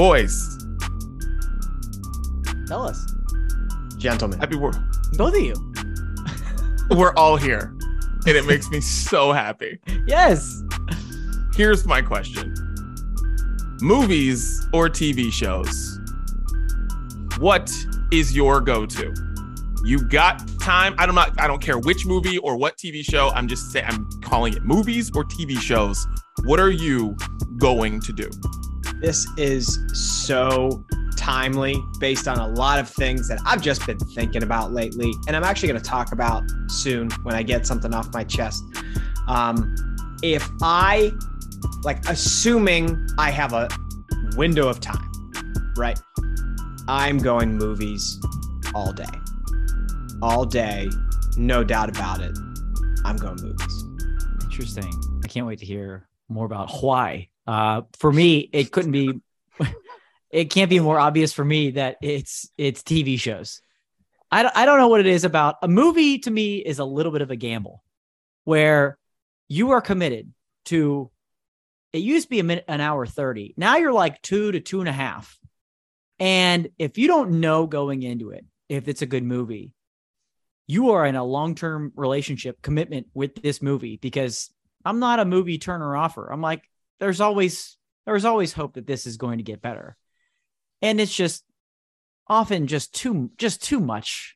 Boys, Tell us. Gentlemen. happy world. Both of you. We're all here, and it makes me so happy. Yes. Here's my question Movies or TV shows? What is your go to? You got time? I don't not I don't care which movie or what TV show. I'm just saying I'm calling it movies or TV shows. What are you going to do? This is so timely based on a lot of things that I've just been thinking about lately. And I'm actually going to talk about soon when I get something off my chest. Um, if I, like, assuming I have a window of time, right? I'm going movies all day. All day. No doubt about it. I'm going movies. Interesting. I can't wait to hear more about why. Uh, for me, it couldn't be. it can't be more obvious for me that it's it's TV shows. I don't, I don't know what it is about a movie. To me, is a little bit of a gamble, where you are committed to. It used to be a minute, an hour thirty. Now you're like two to two and a half, and if you don't know going into it if it's a good movie, you are in a long term relationship commitment with this movie because I'm not a movie turner offer. I'm like, there's always there's always hope that this is going to get better. And it's just often just too just too much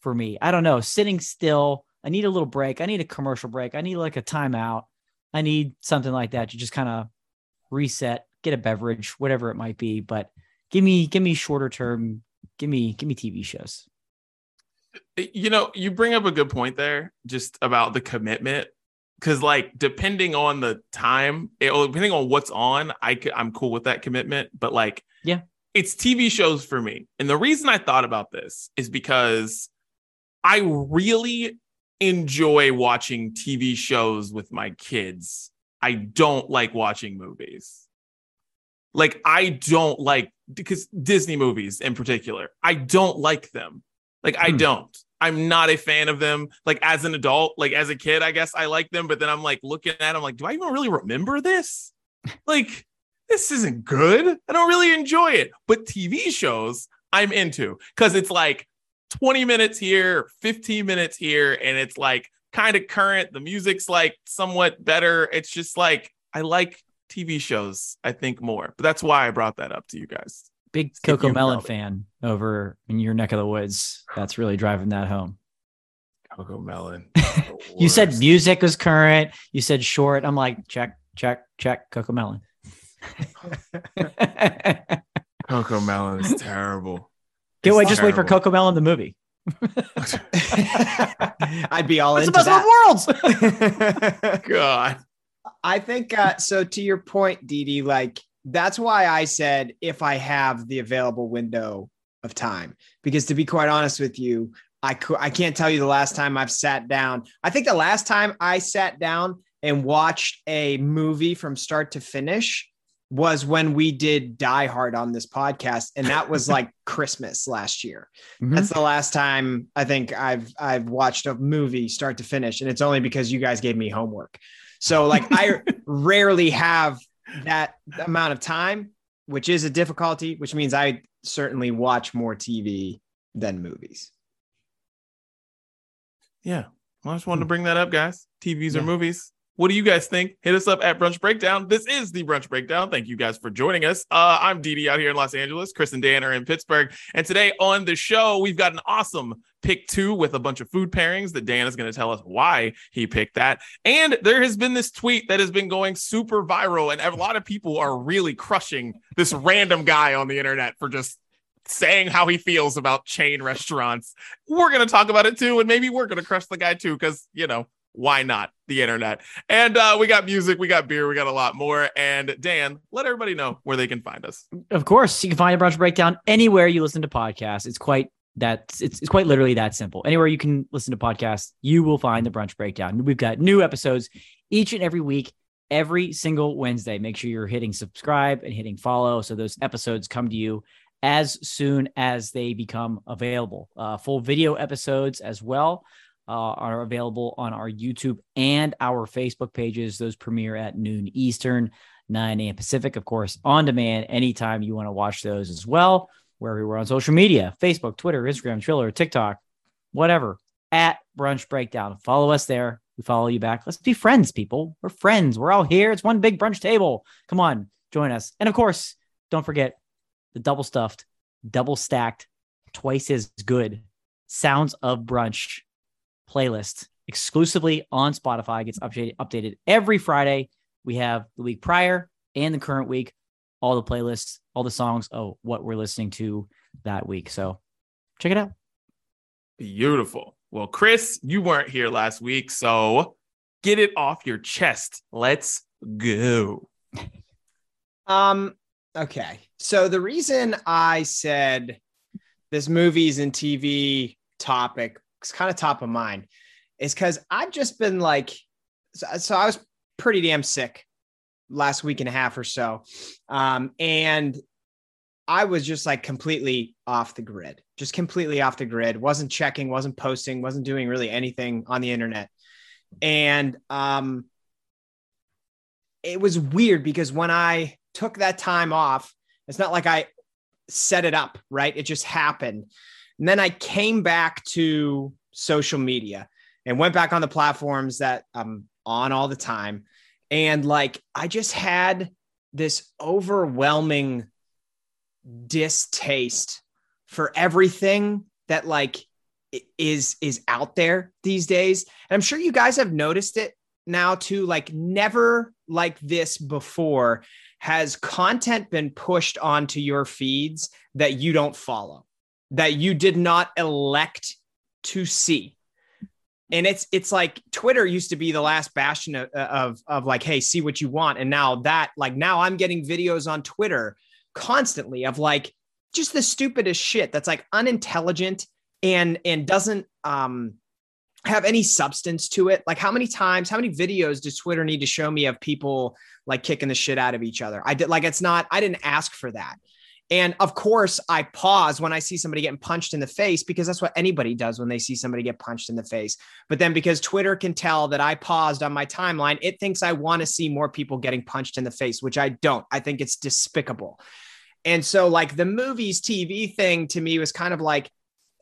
for me. I don't know, sitting still. I need a little break. I need a commercial break. I need like a timeout. I need something like that to just kind of reset, get a beverage, whatever it might be. But give me give me shorter term, give me give me TV shows. You know, you bring up a good point there just about the commitment. Cause like depending on the time, it, or depending on what's on, I I'm cool with that commitment. But like, Yeah. it's TV shows for me. And the reason I thought about this is because I really enjoy watching TV shows with my kids. I don't like watching movies. Like I don't like because Disney movies in particular, I don't like them. Like I Hmm. don't. I'm not a fan of them. Like as an adult, like as a kid, I guess I like them, but then I'm like looking at them like, do I even really remember this? like this isn't good. I don't really enjoy it. But TV shows I'm into because it's like 20 minutes here, 15 minutes here, and it's like kind of current. The music's like somewhat better. It's just like I like TV shows, I think more. But that's why I brought that up to you guys. Big Skip, CoComelon probably- fan over in your neck of the woods. That's really driving that home. CoComelon. You said music was current. You said short. I'm like, check, check, check. CoComelon. CoComelon is terrible. wait. It's Just wait for. CoComelon the movie. I'd be all It's the into best that. worlds. God. I think uh, so. To your point, Didi, like that's why I said if I have the available window of time, because to be quite honest with you, I cou- I can't tell you the last time I've sat down. I think the last time I sat down and watched a movie from start to finish was when we did Die Hard on this podcast, and that was like Christmas last year. Mhm. That's the last time I think I've I've watched a movie start to finish, and it's only because you guys gave me homework. So like I rarely have that amount of time, which is a difficulty, which means I certainly watch more TV than movies. Yeah. Well, I just wanted to hmm. bring that up, guys. TVs or movies. What do you guys think? Hit us up at Brunch Breakdown. This is the Brunch Breakdown. Thank you guys for joining us. Uh, I'm Didi out here in Los Angeles. Chris and Dan are in Pittsburgh. And today on the show, we've got an awesome pick two with a bunch of food pairings that Dan is going to tell us why he picked that. And there has been this tweet that has been going super viral, and a lot of people are really crushing this random guy on the internet for just saying how he feels about chain restaurants. We're going to talk about it too, and maybe we're going to crush the guy too, because, you know, why not the internet? And uh, we got music, we got beer, we got a lot more. And Dan, let everybody know where they can find us. Of course, you can find a brunch breakdown anywhere you listen to podcasts. It's quite that it's, it's quite literally that simple. Anywhere you can listen to podcasts, you will find the brunch breakdown. We've got new episodes each and every week, every single Wednesday. Make sure you're hitting subscribe and hitting follow so those episodes come to you as soon as they become available. Uh, full video episodes as well uh, are available on our YouTube and our Facebook pages. Those premiere at noon Eastern. 9 a.m. Pacific, of course, on demand anytime you want to watch those as well. Wherever we're on social media Facebook, Twitter, Instagram, Triller, TikTok, whatever, at Brunch Breakdown. Follow us there. We follow you back. Let's be friends, people. We're friends. We're all here. It's one big brunch table. Come on, join us. And of course, don't forget the double stuffed, double stacked, twice as good Sounds of Brunch playlist exclusively on Spotify. Gets updated updated every Friday. We have the week prior and the current week, all the playlists, all the songs of what we're listening to that week. So check it out. Beautiful. Well, Chris, you weren't here last week, so get it off your chest. Let's go. Um, okay. So the reason I said this movies and TV topic is kind of top of mind is because I've just been like, so, so, I was pretty damn sick last week and a half or so. Um, and I was just like completely off the grid, just completely off the grid, wasn't checking, wasn't posting, wasn't doing really anything on the internet. And um, it was weird because when I took that time off, it's not like I set it up, right? It just happened. And then I came back to social media and went back on the platforms that I'm on all the time. And like, I just had this overwhelming distaste for everything that like is is out there these days. And i'm sure you guys have noticed it now too. Like never like this before has content been pushed onto your feeds that you don't follow that you did not elect to see. And it's it's like twitter used to be the last bastion of, of of like hey see what you want. And now that like now i'm getting videos on twitter constantly of like just the stupidest shit that's like unintelligent and and doesn't um have any substance to it. Like how many times how many videos does twitter need to show me of people like kicking the shit out of each other? I did like it's not i didn't ask for that and of course, I pause when I see somebody getting punched in the face because that's what anybody does when they see somebody get punched in the face. But then because Twitter can tell that I paused on my timeline, it thinks I want to see more people getting punched in the face, which I don't. I think it's despicable. And so, like, the movies TV thing to me was kind of like,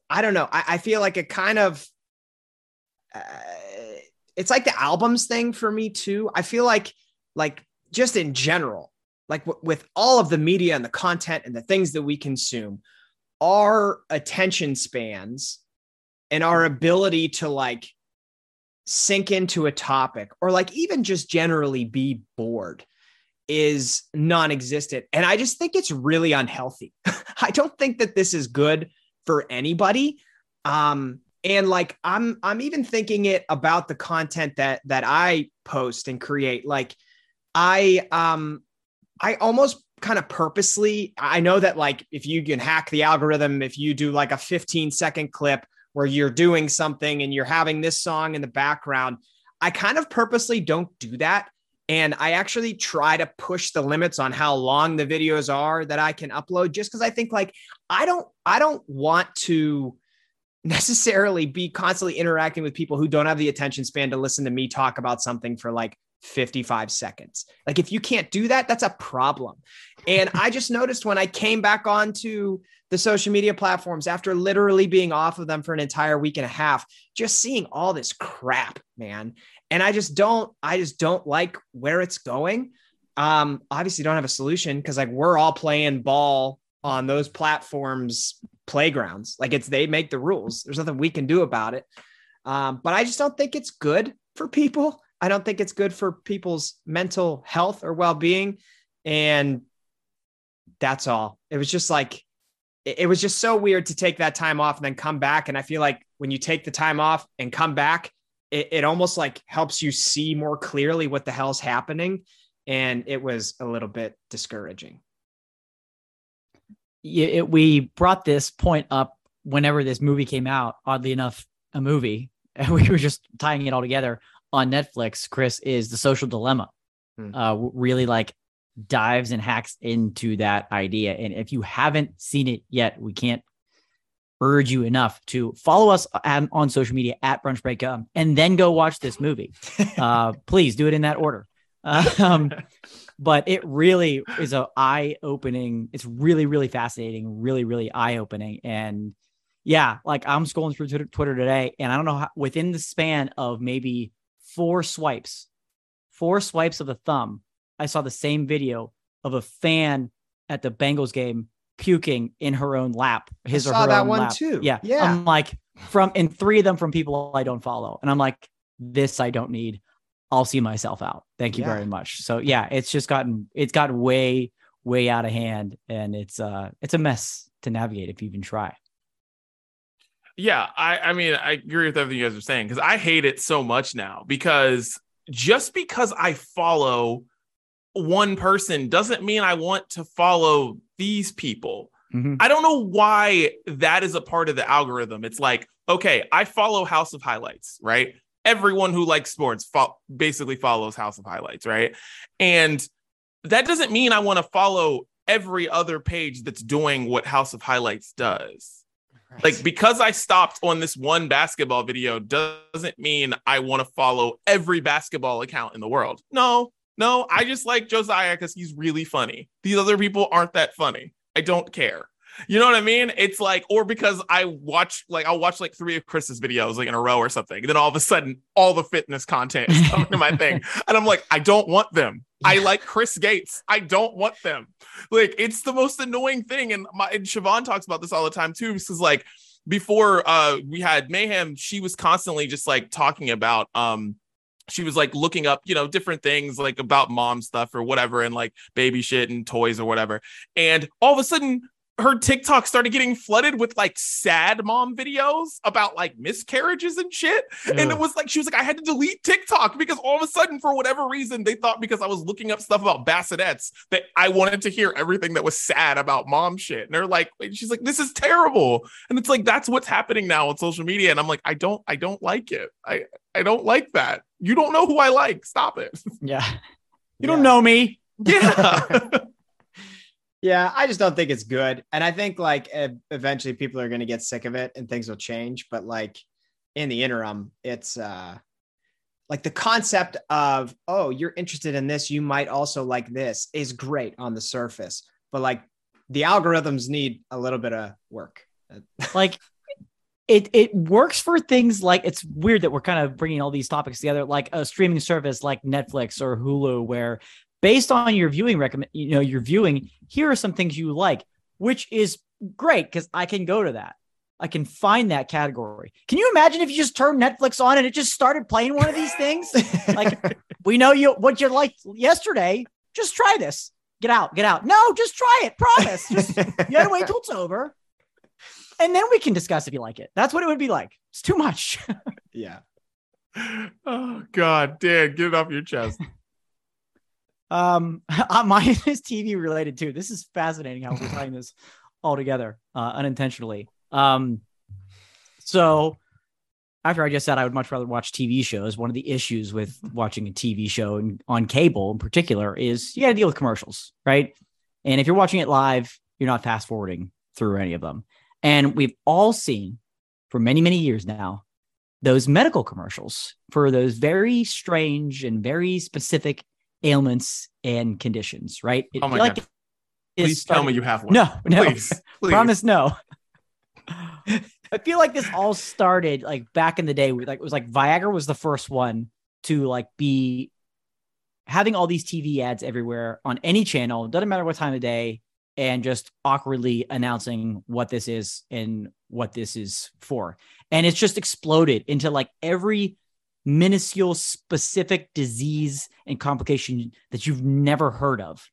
I don't know. I, I feel like it kind of, uh, it's like the albums thing for me too. I feel like, like, just in general, like w- with all of the media and the content and the things that we consume, our attention spans and our ability to like sink into a topic or like even just generally be bored is non-existent. And i just think it's really unhealthy. I don't think that this is good for anybody. Um and like i'm i'm even thinking it about the content that that i post and create. Like i um I almost kind of purposely, I know that like if you can hack the algorithm, if you do like a 15 second clip where you're doing something and you're having this song in the background, I kind of purposely don't do that. And I actually try to push the limits on how long the videos are that I can upload just because I think like I don't I don't want to necessarily be constantly interacting with people who don't have the attention span to listen to me talk about something for like 55 seconds. Like if you can't do that, that's a problem. And I just noticed when I came back onto the social media platforms after literally being off of them for an entire week and a half, just seeing all this crap, man. And I just don't, I just don't like where it's going. Um, obviously don't have a solution because like we're all playing ball on those platforms playgrounds. Like it's they make the rules. There's nothing we can do about it. Um, but I just don't think it's good for people. I don't think it's good for people's mental health or well being. And that's all. It was just like, it was just so weird to take that time off and then come back. And I feel like when you take the time off and come back, it, it almost like helps you see more clearly what the hell's happening. And it was a little bit discouraging. Yeah, it, we brought this point up whenever this movie came out. Oddly enough, a movie, and we were just tying it all together on Netflix, Chris, is The Social Dilemma. Hmm. Uh, really like dives and hacks into that idea. And if you haven't seen it yet, we can't urge you enough to follow us on, on social media at Brunch Breakdown and then go watch this movie. Uh, please do it in that order. Um, but it really is a eye opening. It's really, really fascinating, really, really eye opening. And yeah, like I'm scrolling through Twitter today, and I don't know how within the span of maybe four swipes, four swipes of the thumb, I saw the same video of a fan at the Bengals game puking in her own lap. His I or saw her that own one lap. too. Yeah, Yeah. I'm like from and three of them from people I don't follow, and I'm like, this I don't need. I'll see myself out. Thank you Yeah. very much. So yeah, it's just gotten it's got way way out of hand, and it's uh it's a mess to navigate if you even try. Yeah, I I mean I agree with everything you guys are saying because I hate it so much now because just because I follow one person doesn't mean I want to follow these people. Mhm. I don't know why that is a part of the algorithm. It's like, okay, I follow House of Highlights, right? Everyone who likes sports fo- basically follows House of Highlights, right? And that doesn't mean I want to follow every other page that's doing what House of Highlights does. Like because I stopped on this one basketball video doesn't mean I want to follow every basketball account in the world. No, no, I just like Josiah because he's really funny. These other people aren't that funny. I don't care. You know what I mean? It's like, or because I watch, like, I'll watch like three of Chris's videos like in a row or something. And then all of a sudden, all the fitness content is coming to my thing. And I'm like, I don't want them. I like Chris Gates. I don't want them. Like, it's the most annoying thing. And my and Siobhan talks about this all the time too, because like before uh we had mayhem, she was constantly just like talking about um she was like looking up, you know, different things like about mom stuff or whatever, and like baby shit and toys or whatever. And all of a sudden, her TikTok started getting flooded with like sad mom videos about like miscarriages and shit. And it was like, she was like, I had to delete TikTok because all of a sudden, for whatever reason, they thought because I was looking up stuff about bassinets that I wanted to hear everything that was sad about mom shit. And they're like, and she's like, this is terrible. And it's like, that's what's happening now on social media. And I'm like, I don't, I don't like it. I, I don't like that. You don't know who I like. Stop it. Yeah, Yeah. you don't know me. Yeah. Yeah, I just don't think it's good. And I think like eventually people are going to get sick of it and things will change, but like in the interim, it's uh like the concept of oh, you're interested in this, you might also like this is great on the surface, but like the algorithms need a little bit of work. like it it works for things like it's weird that we're kind of bringing all these topics together like a streaming service like Netflix or Hulu where based on your viewing recommend you know your viewing here are some things you like which is great cuz I can go to that I can find that category. Can you imagine if you just turned Netflix on and it just started playing one of these things? like we know you what you liked yesterday. Just try this. Get out, get out. No, just try it. Promise. Just you gotta wait till it's over. And then we can discuss if you like it. That's what it would be like. It's too much. yeah. oh God, Dan, get it off your chest. Um, uh, mine is TV related too. This is fascinating how we're tying this all together uh, unintentionally. Um, so after I just said I would much rather watch TV shows, one of the issues with watching a TV show and on cable in particular is you got to deal with commercials, right? And if you're watching it live, you're not fast forwarding through any of them. And we've all seen for many, many years now those medical commercials for those very strange and very specific ailments and conditions, right? It- Oh my like God. Please tell me you have one. No, no. Please, please. Promise no. I feel like this all started like back in the day. Like it was like Viagra was the first one to like be having all these TV ads everywhere on any channel. Doesn't matter what time of day, and just awkwardly announcing what this is and what this is for. And it's just exploded into like every minuscule specific disease and complication that you've never heard of.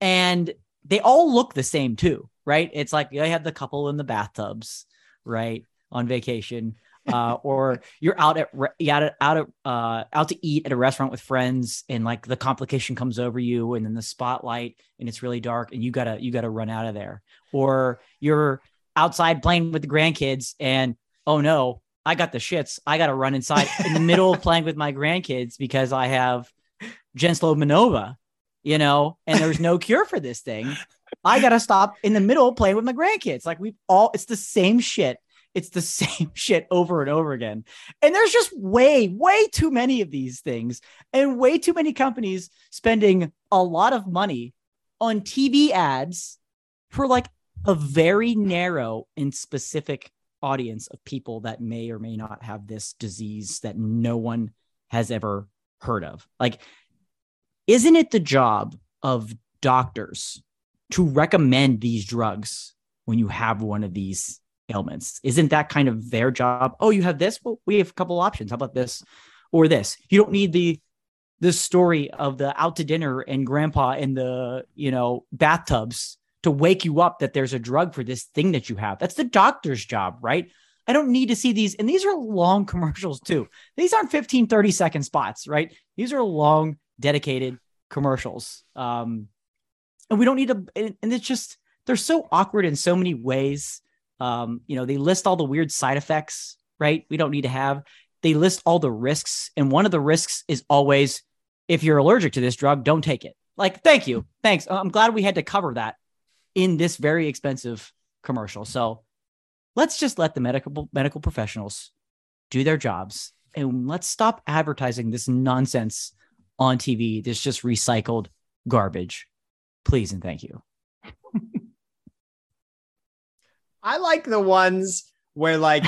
And they all look the same too, right? It's like they have the couple in the bathtubs, right, on vacation, uh, or you're out at re- you out at, out at uh, out to eat at a restaurant with friends, and like the complication comes over you, and then the spotlight, and it's really dark, and you gotta you gotta run out of there, or you're outside playing with the grandkids, and oh no, I got the shits, I gotta run inside in the middle of playing with my grandkids because I have Genslow Manova, you know, and there's no cure for this thing. I gotta stop in the middle playing with my grandkids. Like we all, it's the same shit It's the same shit over and over again. And there's just way, way too many of these things, and way too many companies spending a lot of money on TV ads for like a very narrow and specific audience of people that may or may not have this disease that no one has ever heard of. Like, isn't it the job of doctors to recommend these drugs when you have one of these ailments? Isn't that kind of their job? Oh, you have this? Well, we have a couple options. How about this or this? You don't need the the story of the out to dinner and grandpa in the, you know, bathtubs to wake you up that there's a drug for this thing that you have. That's the doctor's job, right? I don't need to see these. And these are long commercials too. These aren't 15, 30 second spots, right? These are long, dedicated commercials. Um, and we don't need to, and it's just, they're so awkward in so many ways. Um, you know, they list all the weird side effects, right? We don't need to have. They list all the risks. And one of the risks is always if you're allergic to this drug, don't take it. Like, thank you. Thanks. I'm glad we had to cover that in this very expensive commercial. So let's just let the medical medical professionals do their jobs and let's stop advertising this nonsense on TV. This just recycled garbage. Please and thank you. I like the ones where like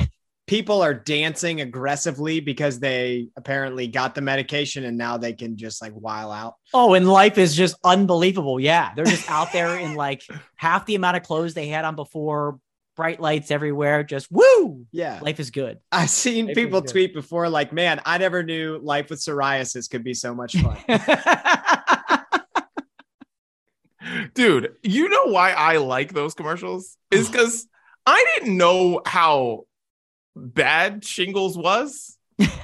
people are dancing aggressively because they apparently got the medication and now they can just like while out. Oh, and life is just unbelievable. Yeah. They're just out there in like half the amount of clothes they had on before, bright lights everywhere. Just woo. Yeah. Life is good. I've seen life people tweet before like, man, I never knew life with psoriasis could be so much fun. Dude, you know why I like those commercials? Is because I didn't know how bad shingles was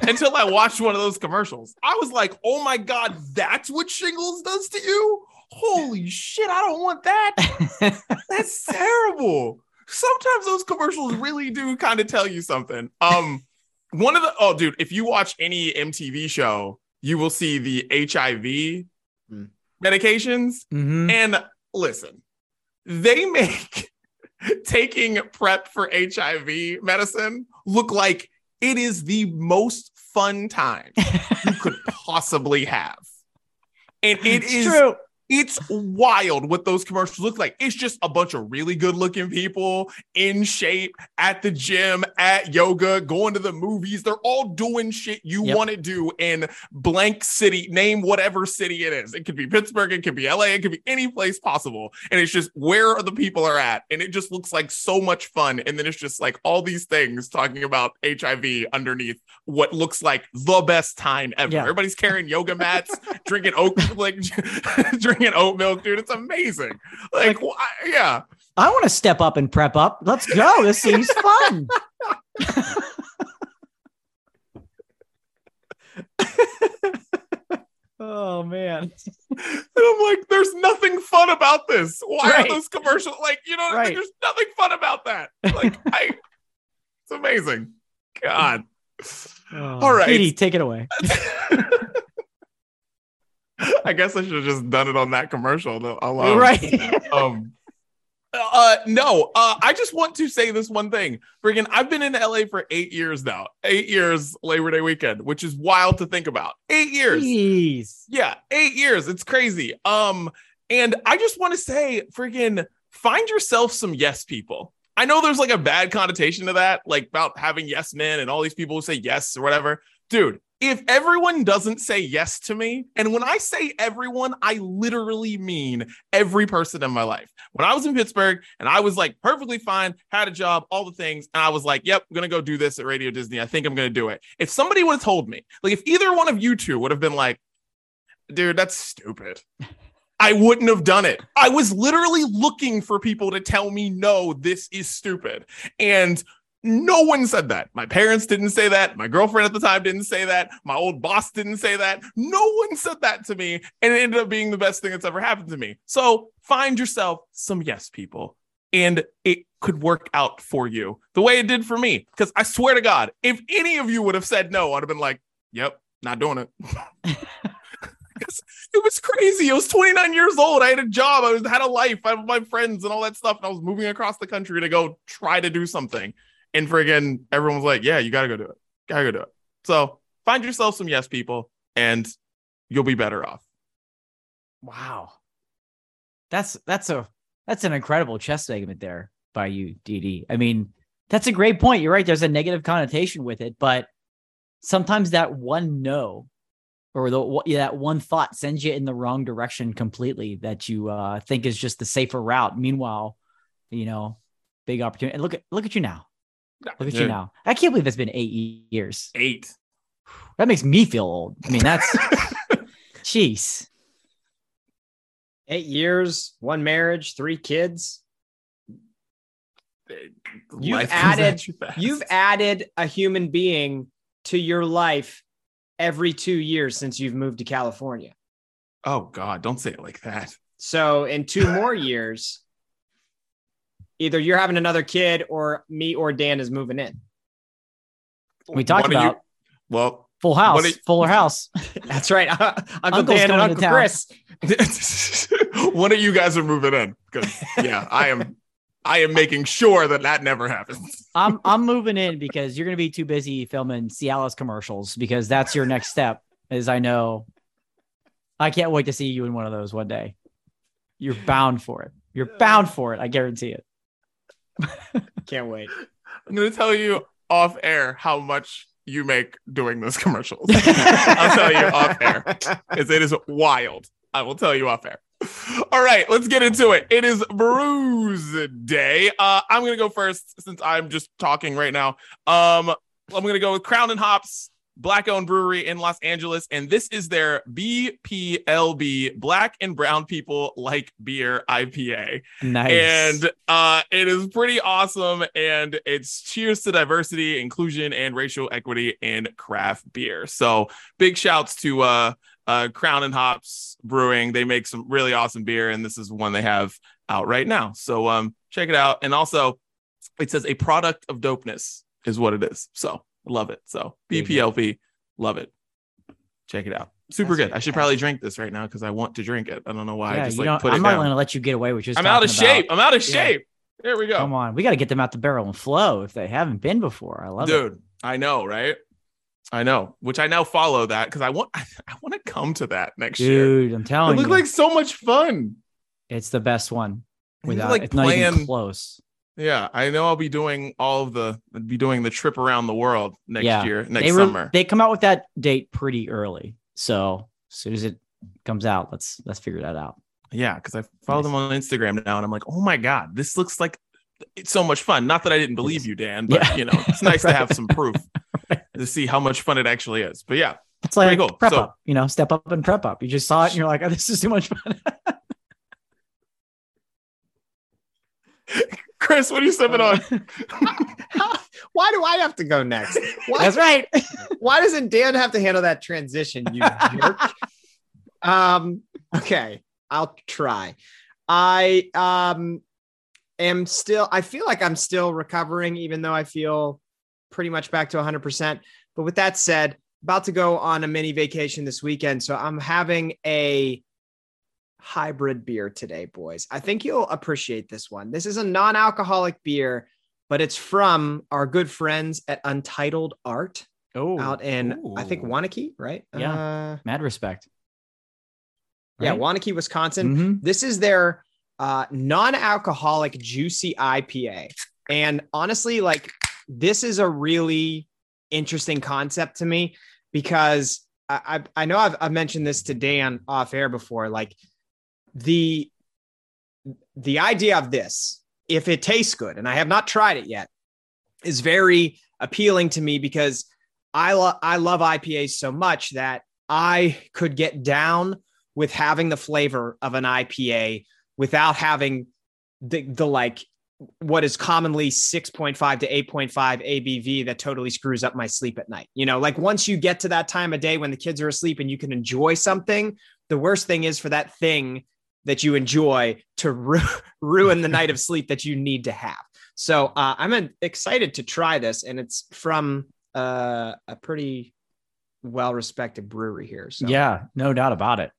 until I watched one of those commercials. I was like, oh my God, that's what shingles does to you? Holy shit, I don't want that. that's terrible. Sometimes those commercials really do kind of tell you something. Um, one of the oh, dude, if you watch any MTV show, you will see the HIV mm. medications. Mm-hmm. And listen, they make taking PrEP for HIV medicine look like it is the most fun time you could possibly have. And it it's is true. It's wild what those commercials look like. It's just a bunch of really good looking people in shape at the gym, at yoga, going to the movies. They're all doing shit you yep. want to do in blank city, name whatever city it is. It could be Pittsburgh, it could be LA, it could be any place possible. And it's just where the people are at. And it just looks like so much fun. And then it's just like all these things talking about HIV underneath what looks like the best time ever. Yeah. Everybody's carrying yoga mats, drinking oat, like drinking drinking oat milk, dude. It's amazing. Like, like yeah. I want to step up and prep up. Let's go. This seems fun. oh man. And I'm like, there's nothing fun about this. Why right. are those commercials? Like, you know, right. there's nothing fun about that. Like, I it's amazing. God. Oh, All right. Katie, take it away. I guess I should have just done it on that commercial alone. Right. um, uh, no, uh, I just want to say this one thing. Freaking, I've been in LA for eight years now. Eight years Labor Day weekend, which is wild to think about. Eight years. Jeez. Yeah, eight years. It's crazy. Um, and I just want to say, freaking, find yourself some yes people. I know there's like a bad connotation to that, like about having yes men and all these people who say yes or whatever. Dude, if everyone doesn't say yes to me, and when I say everyone, I literally mean every person in my life. When I was in Pittsburgh and I was like perfectly fine, had a job, all the things, and I was like, yep, I'm to go do this at Radio Disney. I think I'm to do it. If somebody would have told me, like if either one of you two would have been like, dude, that's stupid. I wouldn't have done it. I was literally looking for people to tell me, no, this is stupid. And no one said that. My parents didn't say that. My girlfriend at the time didn't say that. My old boss didn't say that. No one said that to me. And it ended up being the best thing that's ever happened to me. So find yourself some yes people, and it could work out for you the way it did for me. Because I swear to God, if any of you would have said no, I'd have been like, yep, not doing it. it was crazy. I was 29 years old. I had a job. I was, had a life. I had my friends and all that stuff. And I was moving across the country to go try to do something and friggin' everyone was like, "Yeah, you gotta go do it. Gotta go do it." So find yourself some yes people, and you'll be better off. Wow. That's that's a that's an incredible chess segment there by you, Didi. I mean, that's a great point. You're right. There's a negative connotation with it, but sometimes that one no or the that one thought sends you in the wrong direction completely that you uh, think is just the safer route. Meanwhile, you know, big opportunity. And look at look at you now. Look at you now. I can't believe it's been eight years. Eight. That makes me feel old. I mean, that's jeez. Eight years, one marriage, three kids. You've Life added- You've added a human being to your life every two years since you've moved to California. Oh God, don't say it like that. So in two more years, either you're having another kid or me or Dan is moving in. We talked One of you- about well, full house, you- Fuller House. That's right. Uncle Uncle's Dan and coming to Uncle. Chris. one of you guys are moving in because yeah, I am. I am making sure that that never happens. I'm I'm moving in because you're gonna be too busy filming Cialis commercials because that's your next step. As I know, I can't wait to see you in one of those one day. You're bound for it. You're bound for it. I guarantee it. Can't wait. I'm going to tell you off air how much you make doing those commercials. I'll tell you off air. because it is wild. I will tell you off air. All right, let's get into it. It is Brews Day. Uh, I'm gonna go first since I'm just talking right now. Um, I'm gonna go with Crown and Hops, black-owned brewery in Los Angeles, and this is their BPLB Black and Brown People Like Beer IPA Nice. and uh, it is pretty awesome. And it's cheers to diversity, inclusion, and racial equity in craft beer. So big shouts to uh, uh, Crown and Hops Brewing. They make some really awesome beer, and this is one they have out right now. So um, check it out. And also, it says a product of dopeness is what it is. So love it. So BPLP, love it. Check it out. Super That's good. I should probably drink this right now because I want to drink it. I don't know why. yeah, I just like put I'm it not down. going to let you get away with just. I'm out of about- shape. I'm out of Yeah. shape. There we go. Come on, we got to get them out the barrel and flow if they haven't been before. I love it. Dude, I know, right? I know, which I now follow that because I want I want to come to that next year. Dude, I'm It telling looked you, like so much fun. it's the best one. Without like it's not even close. Yeah, I know I'll be doing all of the be doing the trip around the world next Yeah. year, next they summer. they come out with that date pretty early, so as soon as it comes out, let's let's figure that out. yeah, because I follow them on Instagram now, and I'm like, oh my god, this looks like it's so much fun. Not that I didn't believe you, Dan, but Yeah. you know, it's nice to have some proof to see how much fun it actually is. But yeah, It's like cool. prep So- up, you know, step up and prep up. You just saw it and you're like, oh, this is too much fun. Chris, what are you sipping on? Why do I have to go next? Why, That's right. why doesn't Dan have to handle that transition, you jerk? Um, okay, I'll try. I um am still I feel like I'm still recovering, even though I feel pretty much back to 100%. But with that said, about to go on a mini vacation this weekend. So I'm having a hybrid beer today, boys. I think you'll appreciate this one. This is a non alcoholic beer, but it's from our good friends at Untitled Art Oh, out in, I think, Waunakee, right? Yeah. Uh, mad respect. yeah, Waunakee, Wisconsin. Mhm. This is their uh, non-alcoholic juicy IPA, and honestly, like this is a really interesting concept to me because I I, I know I've, I've mentioned this to Dan off air before. Like the the idea of this, if it tastes good, and I have not tried it yet, is very appealing to me because I love I love IPAs so much that I could get down with having the flavor of an IPA without having the, the like what is commonly 6.5 to 8.5 ABV that totally screws up my sleep at night. You know, like once you get to that time of day when the kids are asleep and you can enjoy something, the worst thing is for that thing that you enjoy to ru- ruin the night of sleep that you need to have. So uh, I'm excited to try this, and it's from uh, a pretty well respected brewery here. So Yeah, no doubt about it.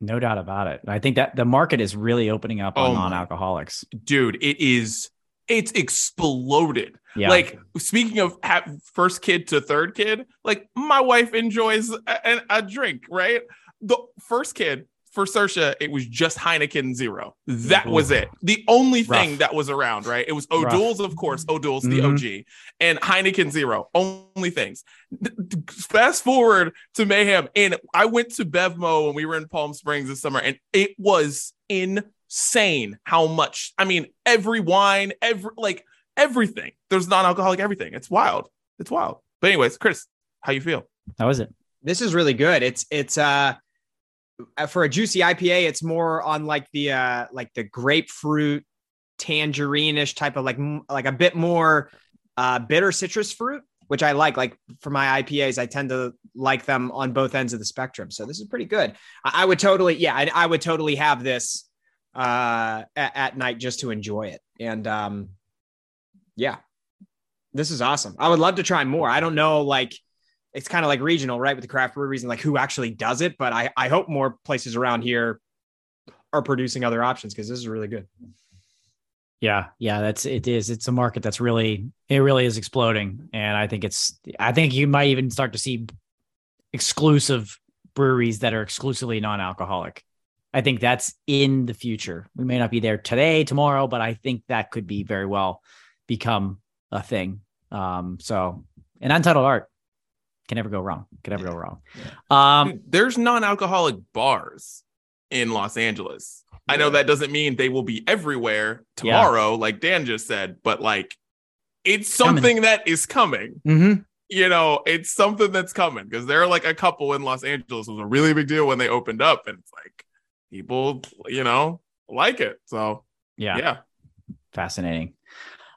No doubt about it. I think that the market is really opening up on Oh non-alcoholics. dude it is it's exploded. Yeah. Like speaking of ha- first kid to third kid, like my wife enjoys a, a- a drink, right? The first kid for Sersha, it was just Heineken Zero. That was it. The only thing Rough. that was around, right? It was Rough. O'Doul's, of course. O'Doul's the Mhm. OG, and Heineken Zero. Only things. D- d- Fast forward to Mayhem, and I went to Bevmo when we were in Palm Springs this summer, and it was insane how much. I mean, every wine, every like everything. There's non-alcoholic everything. It's wild. It's wild. But anyways, Chris, how you feel? That was it. this is really good. It's it's uh for a juicy IPA, it's more on like the uh like the grapefruit tangerine-ish type of like like a bit more uh bitter citrus fruit, which I like. Like for my IPAs, I tend to like them on both ends of the spectrum. So this is pretty good. I, I would totally, yeah, I, I would totally have this uh at, at night just to enjoy it. And um yeah, this is awesome. I would love to try more. I don't know, like it's kind of like regional, right? With the craft breweries and like who actually does it. But I, I hope more places around here are producing other options because this is really good. Yeah, yeah, that's it is. It's a market that's really it really is exploding, and I think it's. I think you might even start to see exclusive breweries that are exclusively non-alcoholic. I think that's in the future. We may not be there today, tomorrow, but I think that could be very well become a thing. Um, so, and untitled art can never go wrong. Can never go wrong. Um, Dude, There's non-alcoholic bars in Los Angeles. I know that doesn't mean they will be everywhere Yeah. tomorrow, like Dan just said, but like it's Coming. something that is coming. mhm. You know, it's something that's coming because there are like a couple in Los Angeles. It was a really big deal when they opened up, and it's like people, you know, like it. So yeah. yeah. Fascinating.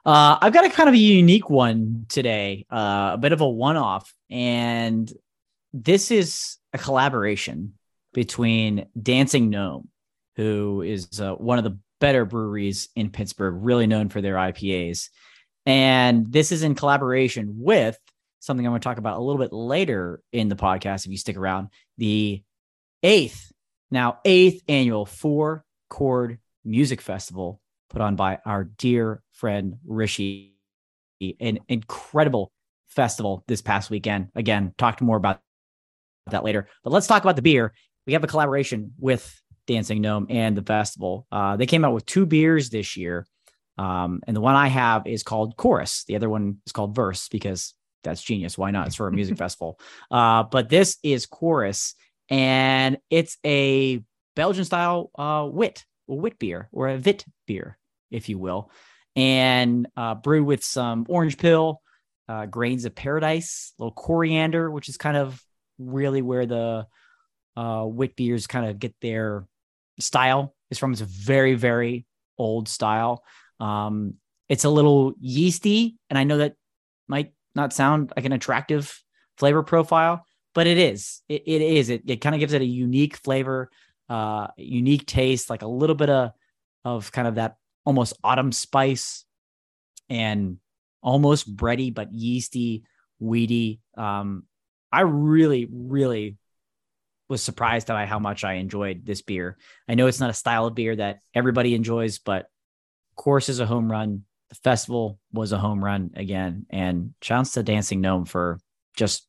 Uh, I've got a kind of a unique one today, uh, a bit of a one off. And this is a collaboration between Dancing Gnome, who is uh, one of the better breweries in Pittsburgh, really known for their IPAs. And this is in collaboration with something I'm going to talk about a little bit later in the podcast, if you stick around, the eighth, now eighth annual four chord music festival put on by our dear friend Rishi. An incredible festival this past weekend. Again, talked more about that later. But let's talk about the beer. We have a collaboration with Dancing Gnome and the festival. Uh, they came out with two beers this year. Um, and the one I have is called Chorus. The other one is called Verse because that's genius. Why not? It's for a music festival. Uh, but this is Chorus, and it's a Belgian style uh, wit, wit beer or a vit beer, if you will, and uh, brewed with some orange peel, uh, grains of paradise, a little coriander, which is kind of really where the uh, wit beers kind of get their style is from. It's a very, very old style. Um, it's a little yeasty, and I know that might not sound like an attractive flavor profile, but it is. It, it is. It, it kind of gives it a unique flavor, uh, unique taste, like a little bit of of kind of that almost autumn spice and almost bready but yeasty, weedy. Um, I really, really was surprised by how much I enjoyed this beer. I know it's not a style of beer that everybody enjoys, but Chorus is a home run. The festival was a home run again. And shouts to Dancing Gnome for just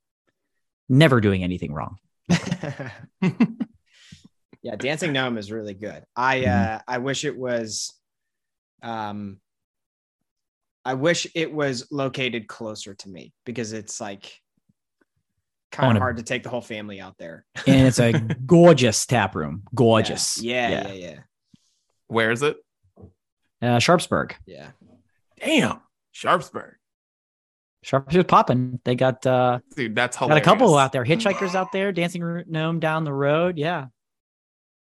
never doing anything wrong. yeah, Dancing Gnome is really good. I Mhm. uh I wish it was um I wish it was located closer to me because it's like kind of hard to take the whole family out there. And it's a gorgeous tap room. Gorgeous. Yeah, yeah, yeah, yeah. Where is it? Uh, Sharpsburg. yeah. Damn, Sharpsburg, Sharpsburg's popping. They got uh dude. That's got a couple out there. Hitchhikers out there, dancing gnome down the road. Yeah.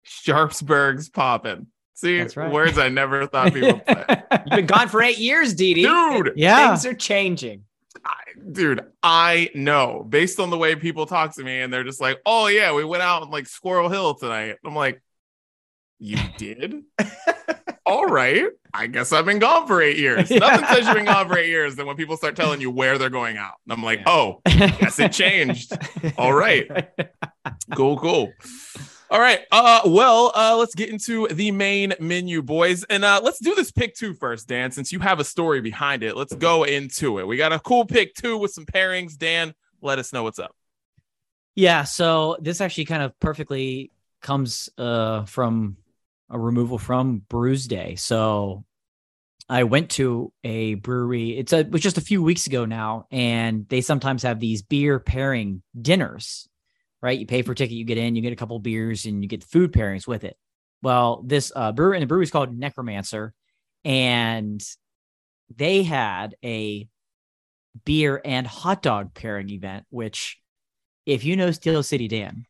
Sharpsburg's popping. See, right. words I never thought people would say. You've been gone for eight years, Didi. Dude, yeah. Things are changing. I, dude, I know based on the way people talk to me, and they're just like, "Oh yeah, we went out in like Squirrel Hill tonight." I'm like, "You did? All right. I guess I've been gone for eight years. Nothing says you've been gone for eight years than when people start telling you where they're going out. And I'm like, Yeah. oh, guess it changed. All right, cool, cool. All right. Uh, well, uh, let's get into the main menu, boys, and uh, let's do this pick two first, Dan. Since you have a story behind it, let's go into it. We got a cool pick two with some pairings. Dan, let us know what's up. Yeah, so this actually kind of perfectly comes uh, from a removal from Brews Day. So I went to a brewery. It's a, it was just a few weeks ago now, and they sometimes have these beer pairing dinners right? You pay for a ticket, you get in, you get a couple beers, and you get food pairings with it. Well, this uh, brewery and the brewery is called Necromancer, and they had a beer and hot dog pairing event. Which, if you know Steel City Dan,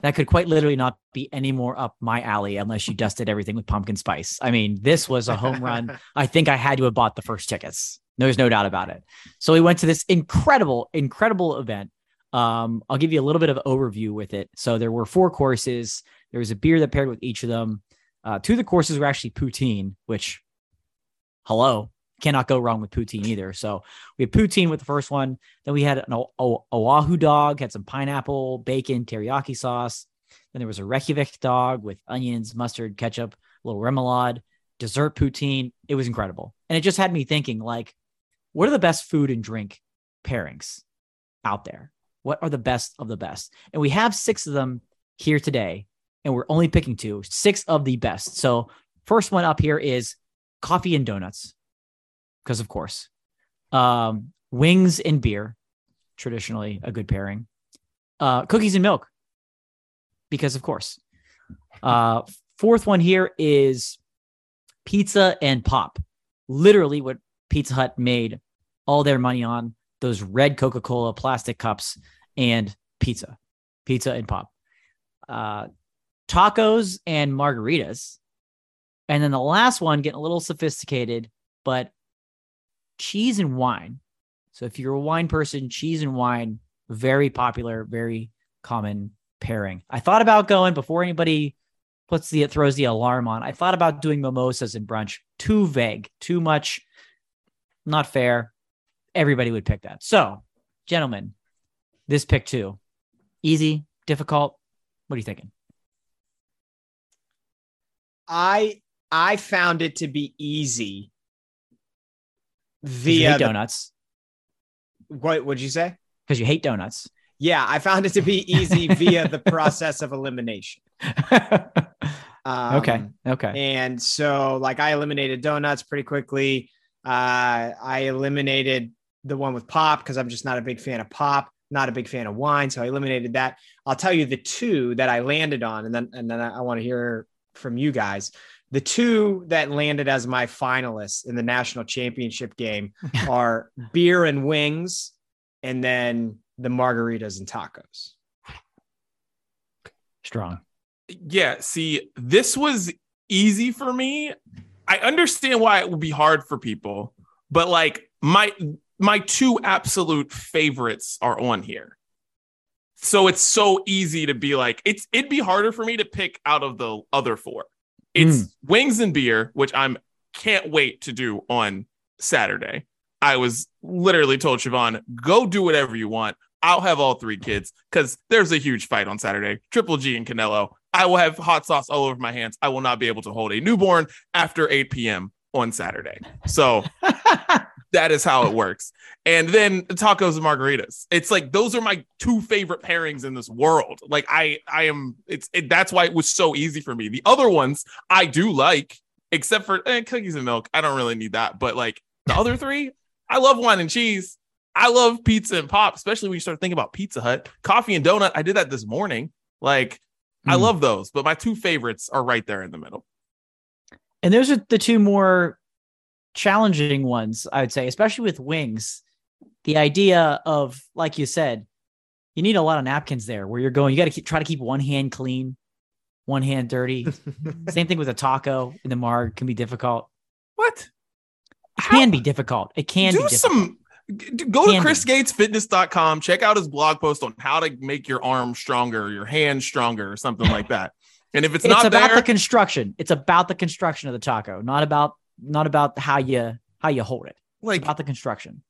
that could quite literally not be any more up my alley unless you dusted everything with pumpkin spice. I mean, this was a home run. I think I had to have bought the first tickets. There's no doubt about it. So we went to this incredible, incredible event um, I'll give you a little bit of overview with it. So there were four courses. There was a beer that paired with each of them. Uh, two of the courses were actually poutine, which, hello, cannot go wrong with poutine either. So we had poutine with the first one. Then we had an o- Oahu dog, had some pineapple, bacon, teriyaki sauce. Then there was a Reykjavik dog with onions, mustard, ketchup, a little remoulade, dessert poutine. It was incredible. And it just had me thinking, like, what are the best food and drink pairings out there? What are the best of the best? And we have six of them here today, and we're only picking two, six of the best. So, first one up here is coffee and donuts, because of course, um, wings and beer, traditionally a good pairing. Uh, cookies and milk, because of course. Uh, fourth one here is pizza and pop. Literally, what Pizza Hut made all their money on those red Coca Cola plastic cups and pizza, pizza and pop, uh, tacos and margaritas. And then the last one, getting a little sophisticated, but cheese and wine. So if you're a wine person, cheese and wine, very popular, very common pairing. I thought about going before anybody puts the throws the alarm on. I thought about doing mimosas and brunch. Too vague, too much, not fair everybody would pick that. So, gentlemen, this pick two, easy, difficult. What are you thinking? I I found it to be easy via the, donuts. What would you say? Because you hate donuts. Yeah, I found it to be easy via the process of elimination. Um, okay. Okay. And so, like, I eliminated donuts pretty quickly. Uh, I eliminated the one with pop because I'm just not a big fan of pop, not a big fan of wine. So I eliminated that. I'll tell you the two that I landed on, and then and then I, I want to hear from you guys. The two that landed as my finalists in the national championship game are beer and wings, and then the margaritas and tacos. Strong. Yeah. See, this was easy for me. I understand why it would be hard for people, but like my my two absolute favorites are on here. So it's so easy to be like, it's it'd be harder for me to pick out of the other four. It's mm. wings and beer, which I'm can't wait to do on Saturday. I was literally told Siobhan, go do whatever you want. I'll have all three kids because there's a huge fight on Saturday. Triple G and Canelo. I will have hot sauce all over my hands. I will not be able to hold a newborn after 8 p.m. on Saturday. So that is how it works. And then tacos and margaritas. It's like those are my two favorite pairings in this world. Like I I am it's it, that's why it was so easy for me. The other ones I do like except for eh, cookies and milk. I don't really need that, but like the other three, I love wine and cheese. I love pizza and pop, especially when you start thinking about Pizza Hut. Coffee and donut, I did that this morning. Like mm. I love those, but my two favorites are right there in the middle. And those are the two more challenging ones, I would say, especially with wings. The idea of, like you said, you need a lot of napkins there where you're going. You got to try to keep one hand clean, one hand dirty. Same thing with a taco in the marg can be difficult. What? It How? can be difficult. It can do some. Go to chrisgatesfitness.com, check out his blog post on how to make your arm stronger, your hand stronger, or something like that. And if it's, it's not about there, the construction, it's about the construction of the taco, not about not about how you how you hold it. Like about the construction.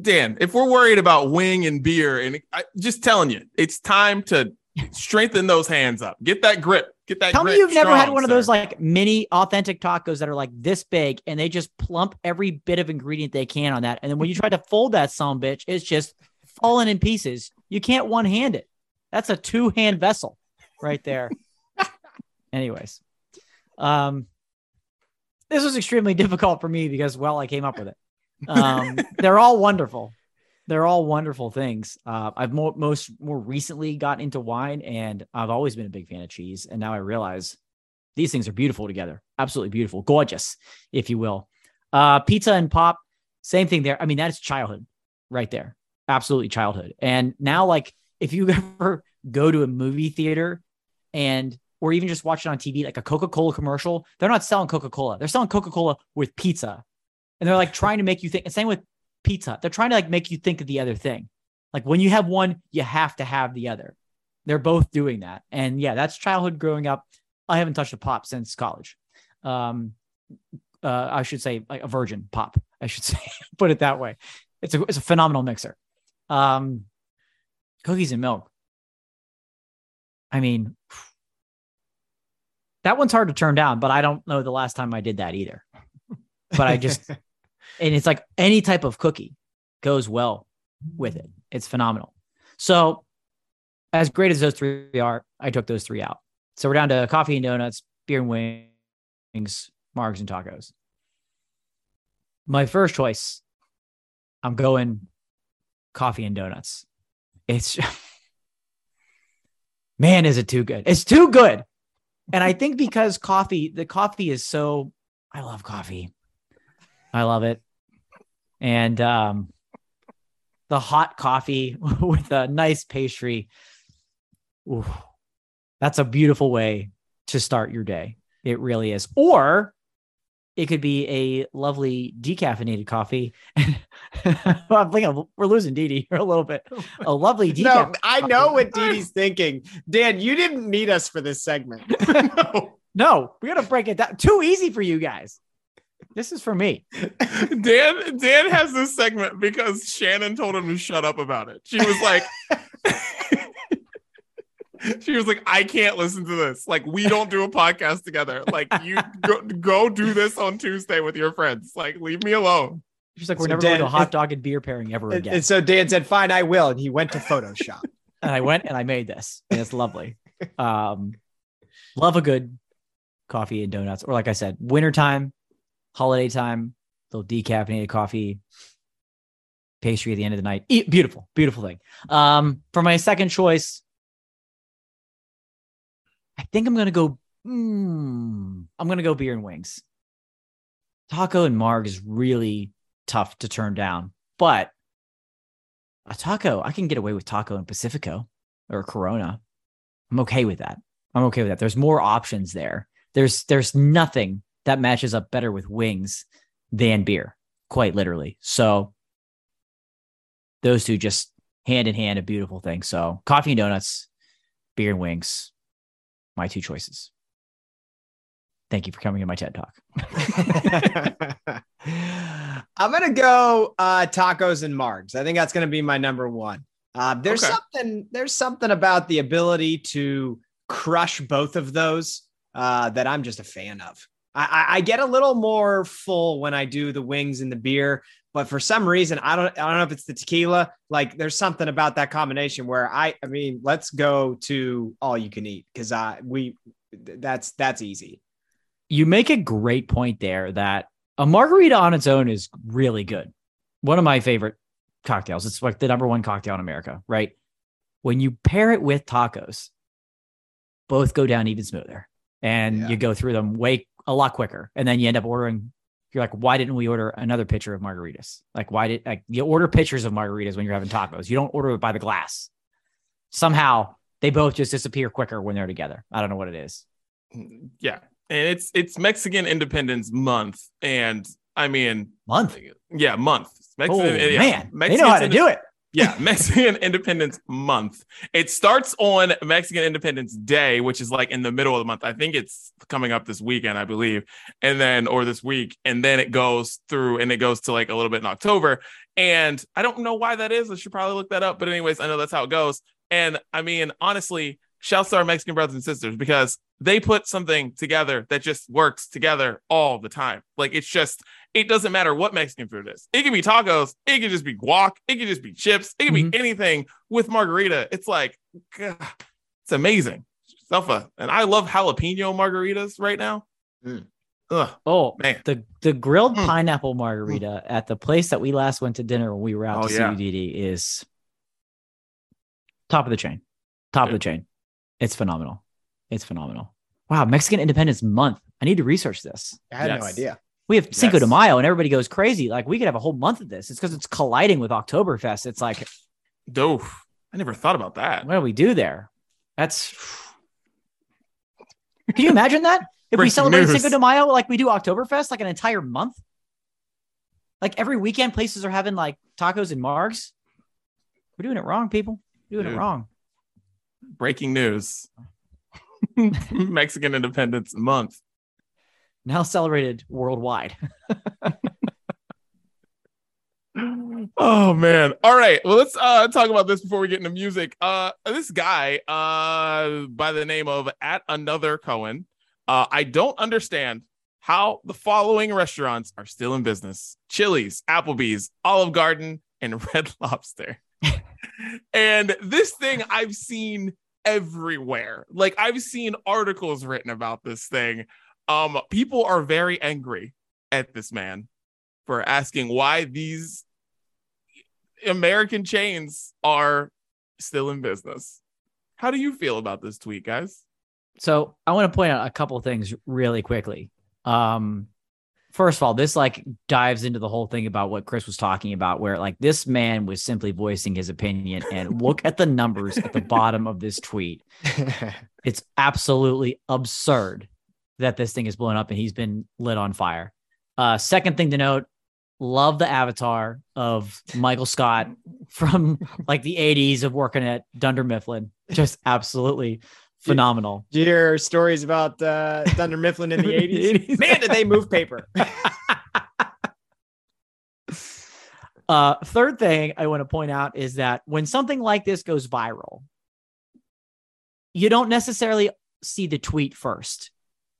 Dan, if we're worried about wing and beer, and I, just telling you, it's time to strengthen those hands up. Get that grip. Get that. Tell me you've never had strong, one of those like mini authentic tacos that are like this big and they just plump every bit of ingredient they can on that. And then when you try to fold that some bitch, it's just falling in pieces. You can't one hand it. That's a two hand vessel right there. Anyways, um, this was extremely difficult for me because, well, I came up with it. Um, they're all wonderful. They're all wonderful things. Uh, I've more, most more recently gotten into wine, and I've always been a big fan of cheese. And now I realize these things are beautiful together. Absolutely beautiful, gorgeous, if you will. Uh, pizza and pop, same thing there. I mean, that's childhood right there. Absolutely childhood. And now, like, if you ever go to a movie theater and or even just watch it on TV, like a Coca Cola commercial, they're not selling Coca Cola. They're selling Coca Cola with pizza. And they're like trying to make you think, and same with pizza. They're trying to like make you think of the other thing. Like when you have one, you have to have the other. They're both doing that. And yeah, that's childhood growing up. I haven't touched a pop since college. Um, uh, I should say like a virgin pop, I should say, put it that way. It's a, it's a phenomenal mixer. Um, cookies and milk. I mean, that one's hard to turn down, but I don't know the last time I did that either. But I just, and it's like any type of cookie goes well with it. It's phenomenal. So, as great as those three are, I took those three out. So we're down to coffee and donuts, beer and wings, margs and tacos. My first choice, I'm going coffee and donuts. It's man, is it too good? It's too good. And I think because coffee, the coffee is so I love coffee. I love it. And um the hot coffee with a nice pastry. ooh, that's a beautiful way to start your day. It really is. Or it could be a lovely decaffeinated coffee. I'm thinking we're losing Didi here a little bit. A lovely decaf. No, I know what Didi's thinking. Dan, you didn't need us for this segment. No, we got to break it down. Too easy for you guys. This is for me. Dan Dan has this segment because Shannon told him to shut up about it. She was like She was like, I can't listen to this. Like, we don't do a podcast together. Like, you go, go do this on Tuesday with your friends. Like, leave me alone. She's like, we're So never going to Dan- a hot dog and beer pairing ever And, again. and so Dan said, "Fine, I will," and he went to Photoshop. and I went and I made this, and it's lovely. Um, love a good coffee and donuts, or like I said, wintertime, holiday time, little decaffeinated coffee, pastry at the end of the night. E- beautiful, beautiful thing. Um, for my second choice, I think I'm gonna go. Mm, I'm gonna go beer and wings. Taco and marg is really tough to turn down, but a taco, I can get away with taco and Pacifico or Corona. I'm okay with that. I'm okay with that. There's more options there. There's there's nothing that matches up better with wings than beer, quite literally. So those two just hand in hand, a beautiful thing. So coffee and donuts, beer and wings, my two choices. Thank you for coming to my TED Talk. I'm gonna go uh, tacos and margs. I think that's gonna be my number one. Uh, there's Okay. something there's something about the ability to crush both of those uh, that I'm just a fan of. I, I, I get a little more full when I do the wings and the beer, but for some reason I don't I don't know if it's the tequila. Like there's something about that combination where I I mean let's go to all you can eat because I we that's that's easy. you make a great point there that a margarita on its own is really good. One of my favorite cocktails. It's like the number one cocktail in America, right? When you pair it with tacos, both go down even smoother and Yeah. you go through them way a lot quicker. And then you end up ordering, you're like, why didn't we order another pitcher of margaritas? Like, why did like you order pitchers of margaritas when you're having tacos? You don't order it by the glass. Somehow they both just disappear quicker when they're together. I don't know what it is. Yeah. And it's it's Mexican Independence Month. And I mean, Month. yeah, month. Oh yeah, man, they know how to do it. Yeah, Mexican Independence Month. It starts on Mexican Independence Day, which is like in the middle of the month. I think it's coming up this weekend, I believe, and then or this week, and then it goes through and it goes to like a little bit in October. And I don't know why that is. I should probably look that up. But anyways, I know that's how it goes. And I mean, honestly, shouts to our Mexican brothers and sisters because they put something together that just works together all the time. Like it's just, it doesn't matter what Mexican food is. It can be tacos, it can just be guac, it can just be chips, it can Mhm. be anything with margarita. It's like, God, it's amazing. Stuff and I love jalapeno margaritas right now. Mm. Ugh, Oh, man. the the grilled Mm. pineapple margarita at the place that we last went to dinner when we were out Oh, to yeah. CUDD is top of the chain. Top of the chain. It's phenomenal. It's phenomenal. Wow, Mexican Independence Month. I need to research this. I had no idea. We have Cinco de Mayo and everybody goes crazy. Like we could have a whole month of this. It's because it's colliding with Oktoberfest. It's like, doof. I never thought about that. what do we do there? That's can you imagine that? If we celebrate news. Cinco de Mayo like we do Oktoberfest, like an entire month? Like every weekend, places are having like tacos and margs. We're doing it wrong, people. We're doing Dude. it wrong. Breaking news. Mexican Independence Month. Now celebrated worldwide. Oh man. All right. Well, let's uh talk about this before we get into music. Uh this guy uh by the name of at another Cohen. Uh I don't understand how the following restaurants are still in business. Chili's, Applebee's, Olive Garden, and Red Lobster. and this thing I've seen everywhere. Like I've seen articles written about this thing. Um people are very angry at this man for asking why these American chains are still in business. How do you feel about this tweet, guys? So I want to point out a couple things really quickly. Um, first of all, this like dives into the whole thing about what Chris was talking about, where like this man was simply voicing his opinion, and look at the numbers at the bottom of this tweet. It's absolutely absurd that this thing is blown up and he's been lit on fire. Uh, second thing to note, love the avatar of Michael Scott from like the 80s of working at Dunder Mifflin. Just absolutely phenomenal. Did you hear stories about uh, Dunder Mifflin in the 80s? 80s. Man, did they move paper. Uh, third thing I want to point out is that when something like this goes viral, you don't necessarily see the tweet first.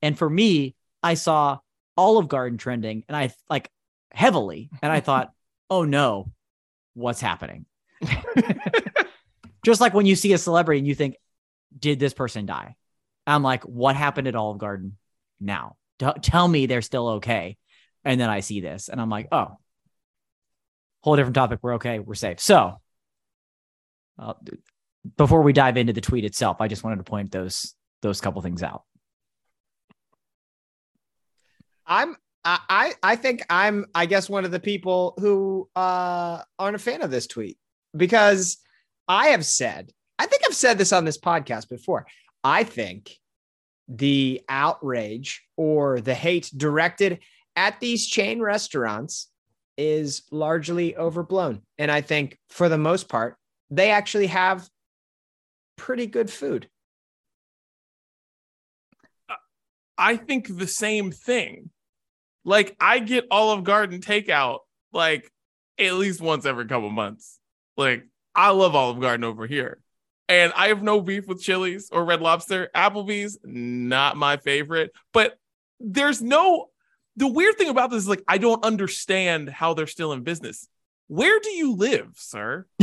And for me, I saw Olive Garden trending and I like heavily, and I thought, oh no, what's happening? Just like when you see a celebrity and you think, did this person die? I'm like, what happened at Olive Garden now? Tell me they're still okay. And then I see this and I'm like, oh, whole different topic. We're okay. We're safe. So, uh, before we dive into the tweet itself, I just wanted to point those those couple things out. I'm I I think I'm I guess one of the people who uh aren't a fan of this tweet because I have said I think I've said this on this podcast before. I think the outrage or the hate directed at these chain restaurants is largely overblown. And I think for the most part, they actually have pretty good food. Uh, I think the same thing. Like I get Olive Garden takeout like at least once every couple months. Like I love Olive Garden over here. And I have no beef with Chili's or Red Lobster. Applebee's not my favorite, but there's no the weird thing about this is like I don't understand how they're still in business. Where do you live, sir?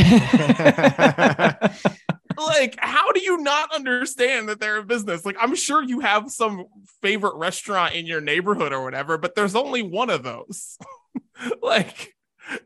like how do you not understand that they're a business like i'm sure you have some favorite restaurant in your neighborhood or whatever but there's only one of those like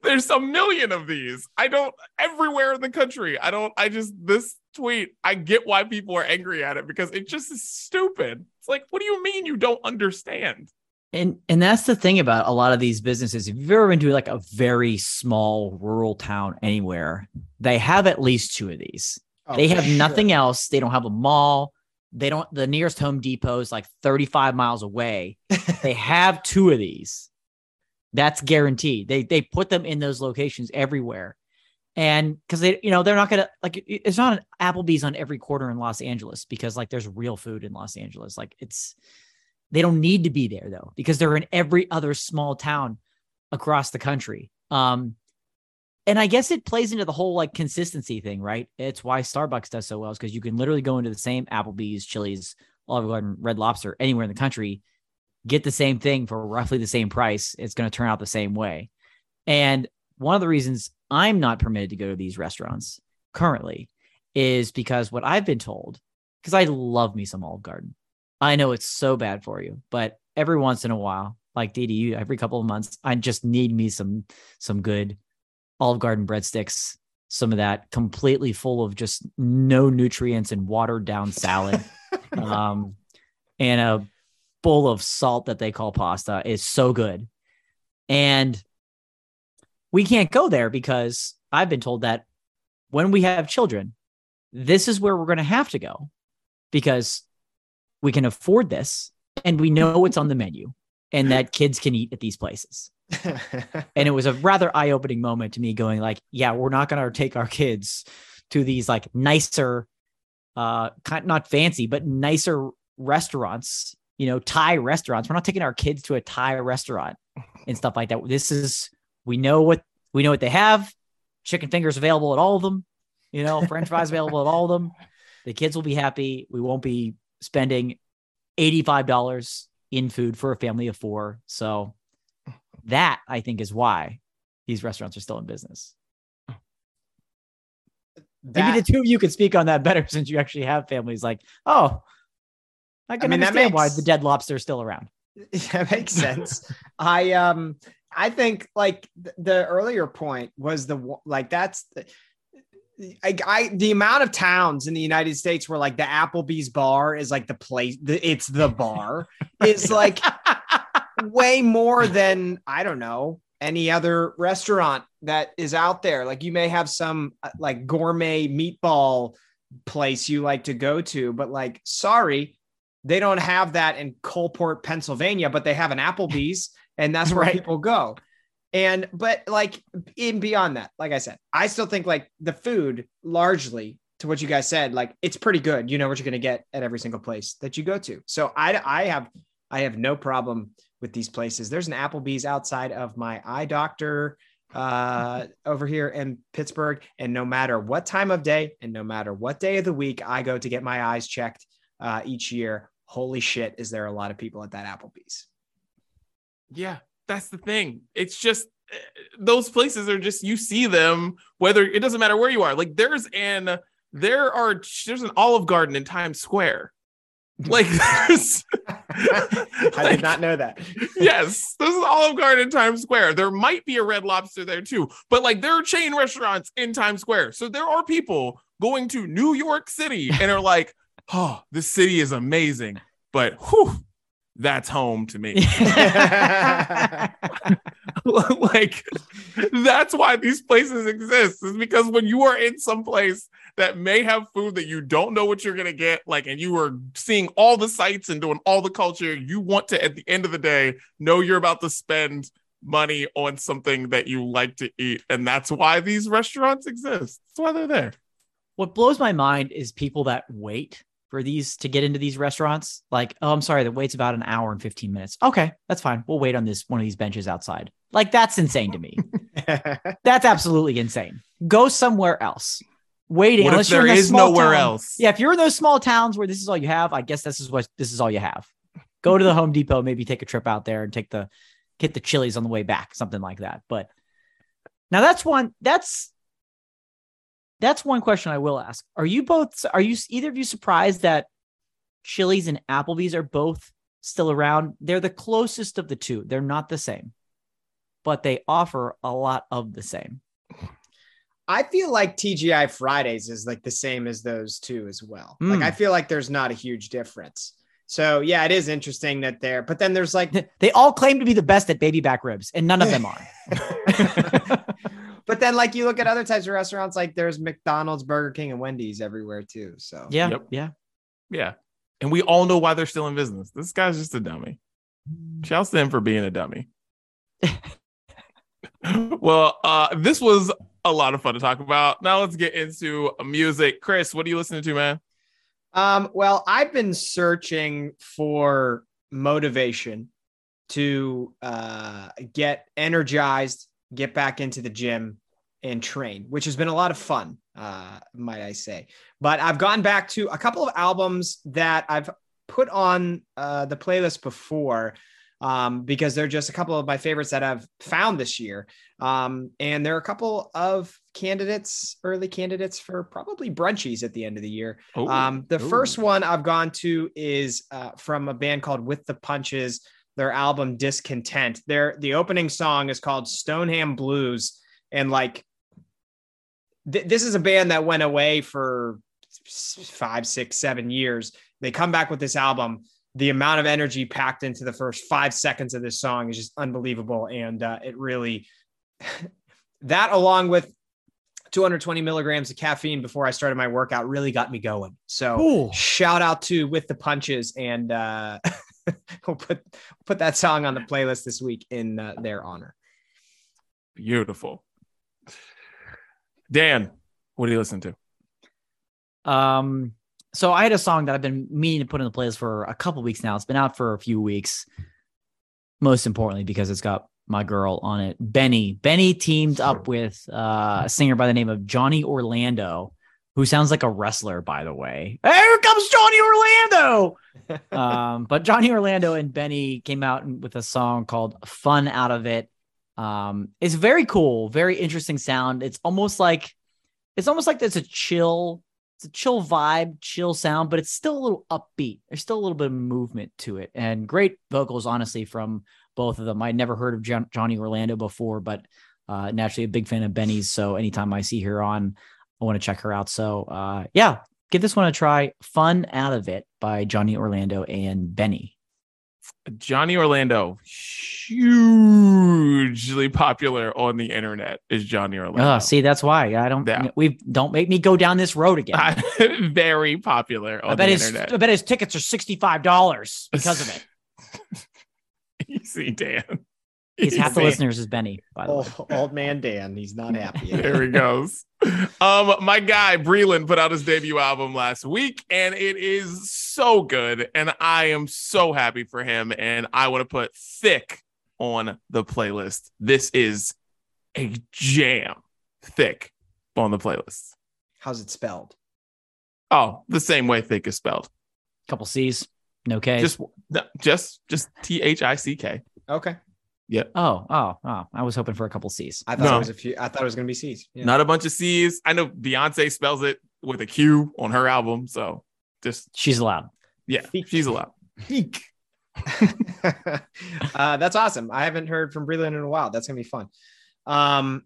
there's a million of these i don't everywhere in the country i don't i just this tweet i get why people are angry at it because it just is stupid it's like what do you mean you don't understand And and that's the thing about a lot of these businesses. If you've ever been to like a very small rural town anywhere, they have at least two of these. Oh, they have sure. nothing else. They don't have a mall. They don't. The nearest Home Depot is like 35 miles away. they have two of these. That's guaranteed. They they put them in those locations everywhere, and because they you know they're not gonna like it's not an Applebee's on every corner in Los Angeles because like there's real food in Los Angeles. Like it's they don't need to be there though because they're in every other small town across the country. Um, and I guess it plays into the whole like consistency thing, right? It's why Starbucks does so well, is because you can literally go into the same Applebee's, Chili's, Olive Garden, Red Lobster, anywhere in the country, get the same thing for roughly the same price. It's going to turn out the same way. And one of the reasons I'm not permitted to go to these restaurants currently is because what I've been told, because I love me some Olive Garden. I know it's so bad for you, but every once in a while, like Didi, every couple of months, I just need me some some good Olive Garden breadsticks, some of that completely full of just no nutrients and watered down salad, um, and a bowl of salt that they call pasta is so good. And we can't go there because I've been told that when we have children, this is where we're going to have to go because we can afford this and we know what's on the menu and that kids can eat at these places. and it was a rather eye-opening moment to me going like, yeah, we're not going to take our kids to these like nicer uh not fancy but nicer restaurants, you know, Thai restaurants. We're not taking our kids to a Thai restaurant and stuff like that. This is we know what we know what they have. Chicken fingers available at all of them. You know, French fries available at all of them. The kids will be happy. We won't be spending $85 in food for a family of four. So that I think is why these restaurants are still in business. That, Maybe the two of you could speak on that better since you actually have families. Like, oh, I can I mean, understand makes, why the dead lobster is still around. That makes sense. I um I think like the earlier point was the like that's I, I, the amount of towns in the United States where like the Applebee's bar is like the place, the, it's the bar is like way more than I don't know any other restaurant that is out there. Like you may have some uh, like gourmet meatball place you like to go to, but like sorry, they don't have that in Coalport, Pennsylvania, but they have an Applebee's, and that's where right. people go. And but like in beyond that, like I said, I still think like the food largely to what you guys said, like it's pretty good. You know what you're gonna get at every single place that you go to. So I I have I have no problem with these places. There's an Applebee's outside of my eye doctor uh over here in Pittsburgh and no matter what time of day and no matter what day of the week I go to get my eyes checked uh each year holy shit is there a lot of people at that Applebee's yeah that's the thing. It's just those places are just you see them whether it doesn't matter where you are. Like there's an there are there's an Olive Garden in Times Square. Like there's I like, did not know that. yes, there's an Olive Garden in Times Square. There might be a Red Lobster there too, but like there are chain restaurants in Times Square. So there are people going to New York City and are like, "Oh, this city is amazing." But whew, that's home to me. like that's why these places exist is because when you are in some place that may have food that you don't know what you're going to get like and you are seeing all the sights and doing all the culture you want to at the end of the day know you're about to spend money on something that you like to eat and that's why these restaurants exist that's why they're there what blows my mind is people that wait for these to get into these restaurants. Like, oh, I'm sorry, the wait's about an hour and 15 minutes. Okay, that's fine. We'll wait on this one of these benches outside. Like, that's insane to me. that's absolutely insane. Go somewhere else. Waiting what unless there you're in is nowhere town, else. Yeah, if you're in those small towns where this is all you have, I guess this is what this is all you have. Go to the Home Depot, maybe take a trip out there and take the get the chilies on the way back, something like that. But now that's one that's that's one question I will ask. Are you both are you either of you surprised that Chili's and Applebee's are both still around? They're the closest of the two. They're not the same. But they offer a lot of the same. I feel like TGI Fridays is like the same as those two as well. Mm. Like I feel like there's not a huge difference. So yeah, it is interesting that they're, but then there's like they all claim to be the best at baby back ribs, and none of them are. But then, like you look at other types of restaurants, like there's McDonald's, Burger King, and Wendy's everywhere too. So yeah, yep. yeah, yeah. And we all know why they're still in business. This guy's just a dummy. Shouts to him for being a dummy. well, uh, this was a lot of fun to talk about. Now let's get into music. Chris, what are you listening to, man? Um, well, I've been searching for motivation to uh, get energized get back into the gym and Train, which has been a lot of fun, uh, might I say. But I've gone back to a couple of albums that I've put on uh, the playlist before um, because they're just a couple of my favorites that I've found this year. Um, and there are a couple of candidates, early candidates for probably brunchies at the end of the year. Ooh, um, the ooh. first one I've gone to is uh, from a band called With the Punches. Their album Discontent. Their the opening song is called Stoneham Blues, and like th- this is a band that went away for five, six, seven years. They come back with this album. The amount of energy packed into the first five seconds of this song is just unbelievable, and uh, it really that along with 220 milligrams of caffeine before I started my workout really got me going. So shout out to with the punches and uh, we'll put put that song on the playlist this week in uh, their honor. Beautiful. Dan, what do you listen to? Um, so I had a song that I've been meaning to put in the playlist for a couple weeks now. It's been out for a few weeks. Most importantly, because it's got my girl on it, Benee. Benee teamed up with uh, a singer by the name of Johnny Orlando, who sounds like a wrestler, by the way. Here comes Johnny Orlando. um, but Johnny Orlando and Benee came out with a song called "Fun Out of It." Um, it's very cool, very interesting sound. It's almost like it's almost like there's a chill it's a chill vibe, chill sound, but it's still a little upbeat. There's still a little bit of movement to it, and great vocals, honestly, from both of them. I'd never heard of John- Johnny Orlando before, but uh, naturally a big fan of Benee's. So anytime I see her on, I want to check her out. So uh, yeah, give this one a try. Fun out of it by Johnny Orlando and Benee. Johnny Orlando, hugely popular on the internet, is Johnny Orlando. Oh, see, that's why I don't. Yeah. We don't make me go down this road again. Very popular on I bet the his internet. I bet his tickets are sixty five dollars because of it. Easy, Dan. He's half the listeners is Benee. By the way. old, old man Dan, he's not happy. There he goes. Um, my guy Breland put out his debut album last week, and it is so good, and I am so happy for him. And I want to put thick on the playlist. This is a jam, thick on the playlist. How's it spelled? Oh, the same way thick is spelled. couple C's, no K. Just, just, just T H I C K. Okay. Oh, oh, oh. I was hoping for a couple C's. I thought No. it was a few. I thought it was going to be C's. Yeah. Not a bunch of C's. I know Beyonce spells it with a Q on her album, so just She's allowed. yeah, she's allowed. Eek. uh, that's awesome. I haven't heard from Breland in a while. That's gonna be fun. Um,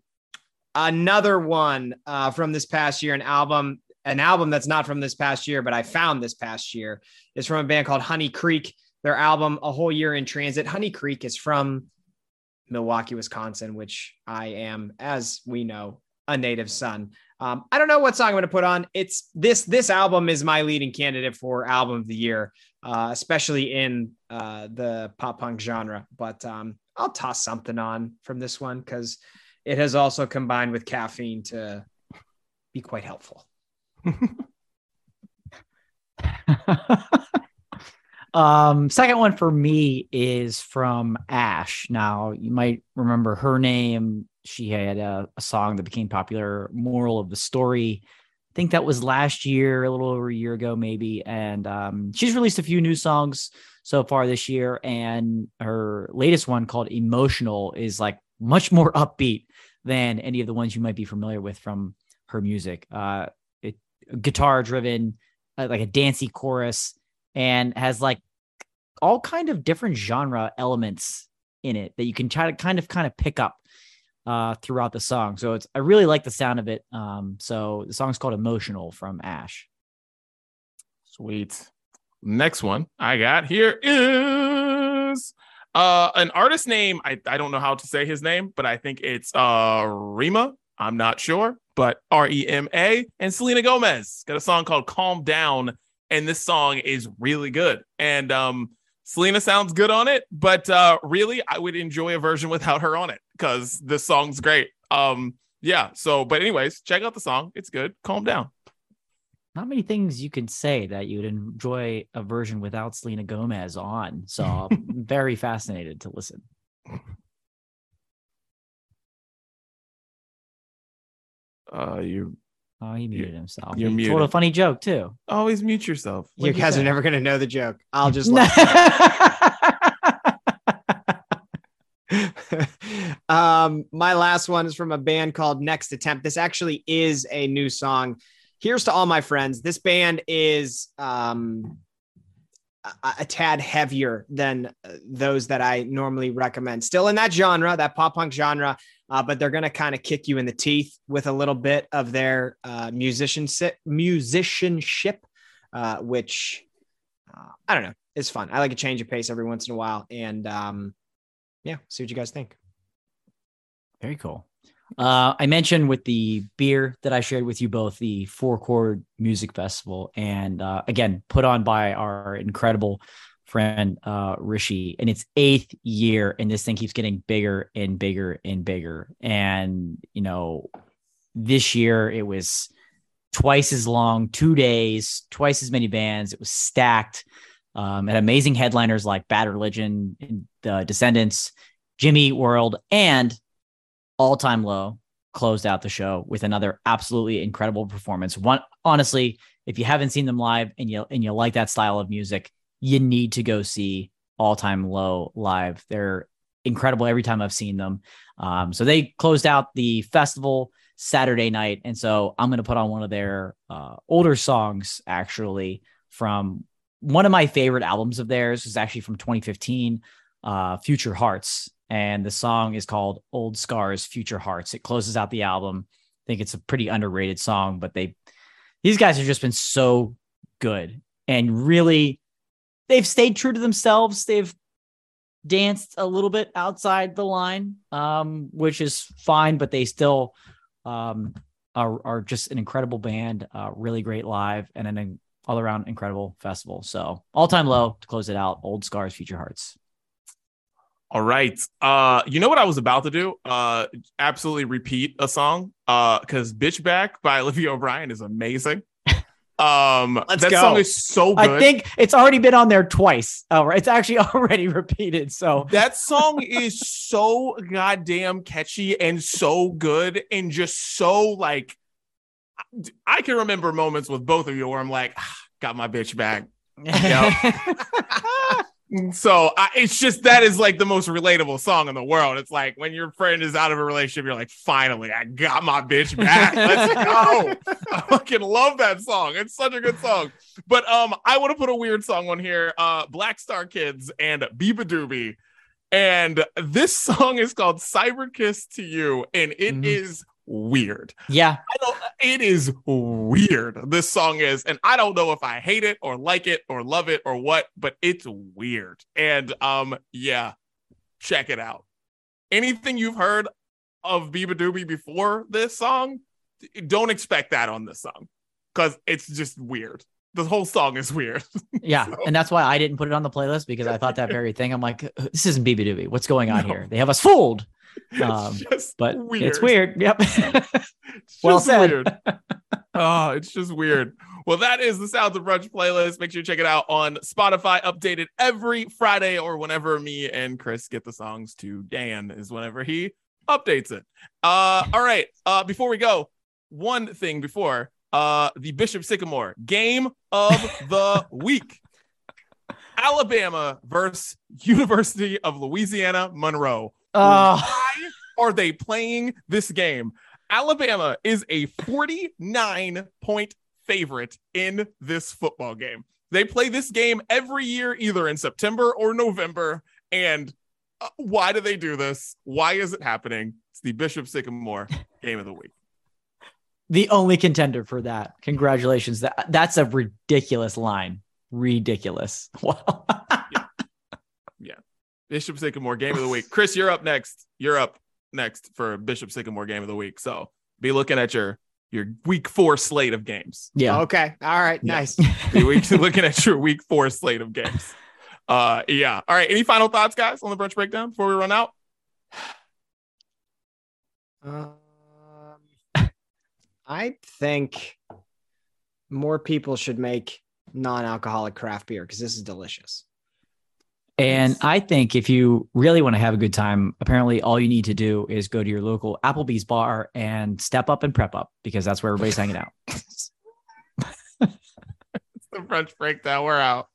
another one uh, from this past year, an album, an album that's not from this past year, but I found this past year is from a band called Honey Creek. Their album, A Whole Year in Transit. Honey Creek is from Milwaukee, Wisconsin, which I am, as we know, a native son. Um, I don't know what song I'm going to put on. It's this. This album is my leading candidate for album of the year, uh, especially in uh, the pop punk genre. But um, I'll toss something on from this one because it has also combined with caffeine to be quite helpful. um, second one for me is from Ashe. Now you might remember her name. She had a, a song that became popular, "Moral of the Story." I think that was last year, a little over a year ago, maybe. And um, she's released a few new songs so far this year, and her latest one called "Emotional" is like much more upbeat than any of the ones you might be familiar with from her music. Uh, it guitar driven, uh, like a dancey chorus, and has like all kind of different genre elements in it that you can try to kind of kind of pick up uh, throughout the song. So it's I really like the sound of it. Um, so the song's called "Emotional" from Ashe. Sweet. Next one I got here is uh an artist name. I, I don't know how to say his name, but I think it's uh Rima. I'm not sure, but R E M A and Selena Gomez got a song called Calm Down, and this song is really good. And um Selena sounds good on it, but uh really I would enjoy a version without her on it because the song's great. Um yeah, so but anyways, check out the song. It's good. Calm down. Not many things you can say that you'd enjoy a version without Selena Gomez on. So I'm very fascinated to listen. Uh, you Oh, he muted himself. you're he told a funny joke too. always mute yourself. You What'd you guys say? are never going to know the joke. I'll just let um, my last one is from a band called Next Attempt. This actually is a new song. Here's to all my friends. This band is um, a, a tad heavier than uh, those that I normally recommend. Still in that genre, that pop punk genre, uh, but they're going to kind of kick you in the teeth with a little bit of their uh, musicianship, musicianship, uh, which uh, I don't know. It's fun. I like a change of pace every once in a while, and um, yeah, see what you guys think. Very cool. Uh, I mentioned with the beer that I shared with you both, the Four Chord Music Festival, and uh, again, put on by our incredible friend uh, Rishi, and its eighth year, and this thing keeps getting bigger and bigger and bigger. And you know, this year it was twice as long, two days, twice as many bands. It was stacked, um, and amazing headliners like Bad Religion, the Descendents, Jimmy World, and all time low closed out the show with another absolutely incredible performance. One honestly, if you haven't seen them live and you and you like that style of music, you need to go see all time low live. They're incredible every time I've seen them. Um, so they closed out the festival Saturday night, and so I'm going to put on one of their uh, older songs actually from one of my favorite albums of theirs is actually from 2015, uh, Future Hearts and the song is called Old Scars Future Hearts. It closes out the album. I think it's a pretty underrated song, but they these guys have just been so good and really they've stayed true to themselves. They've danced a little bit outside the line, um, which is fine, but they still um, are, are just an incredible band, uh, really great live, and an all around incredible festival. So all time low to close it out. Old Scars Future Hearts. All right. Uh, you know what I was about to do? Uh, absolutely repeat a song. Uh, because "Bitch Back" by Olivia O'Brien is amazing. Um, Let's that go. song is so good. I think it's already been on there twice. Oh, it's actually already repeated. So that song is so goddamn catchy and so good and just so like. I can remember moments with both of you where I'm like, "Ah, got my bitch back. So I, it's just that is like the most relatable song in the world. It's like when your friend is out of a relationship, you're like, finally, I got my bitch back. Let's go. I fucking love that song. It's such a good song. But um, I would have put a weird song on here. Uh, Black Star Kids and beabadoobee. And this song is called Cyber Kiss to You, and it is Mhm. Weird. yeah, I don't, it is weird. This song is, and I don't know if I hate it or like it or love it or what, but it's weird. And um, yeah, check it out. Anything you've heard of beabadoobee before this song, don't expect that on this song because it's just weird. The whole song is weird. yeah, So- and that's why I didn't put it on the playlist because I thought that very thing. I'm like, this isn't beabadoobee. What's going on No. here? They have us fooled. It's Um, just But weird. it's weird. Yep. It's Well said. Weird. oh, it's just weird. Well, that is the Sounds of Brunch playlist. Make sure you check it out on Spotify, updated every Friday or whenever me and Chris get the songs to Dan is whenever he updates it. Uh, all right. Uh, before we go, one thing before uh the Bishop Sycamore game of the week. Alabama versus University of Louisiana Monroe. Oh, Why are they playing this game? Alabama is a 49 point favorite in this football game. They play this game every year, either in September or November. And uh, why do they do this? Why is it happening? It's the Bishop Sycamore game of the week. The only contender for that. Congratulations. That that's a ridiculous line. Ridiculous. Wow. Yeah. Bishop Sycamore game of the week. Chris, you're up next. You're up next for Bishop Sycamore game of the week. So be looking at your your week four slate of games. yeah. Okay. All right. Yeah. Nice. Be week, looking at your week four slate of games. Uh, yeah. All right. Any final thoughts, guys, on the brunch breakdown before we run out? Um, I think more people should make non-alcoholic craft beer because this is delicious. And I think if you really want to have a good time, apparently all you need to do is go to your local Applebee's bar and step up and prep up because that's where everybody's hanging out. It's the brunch breakdown. We're out.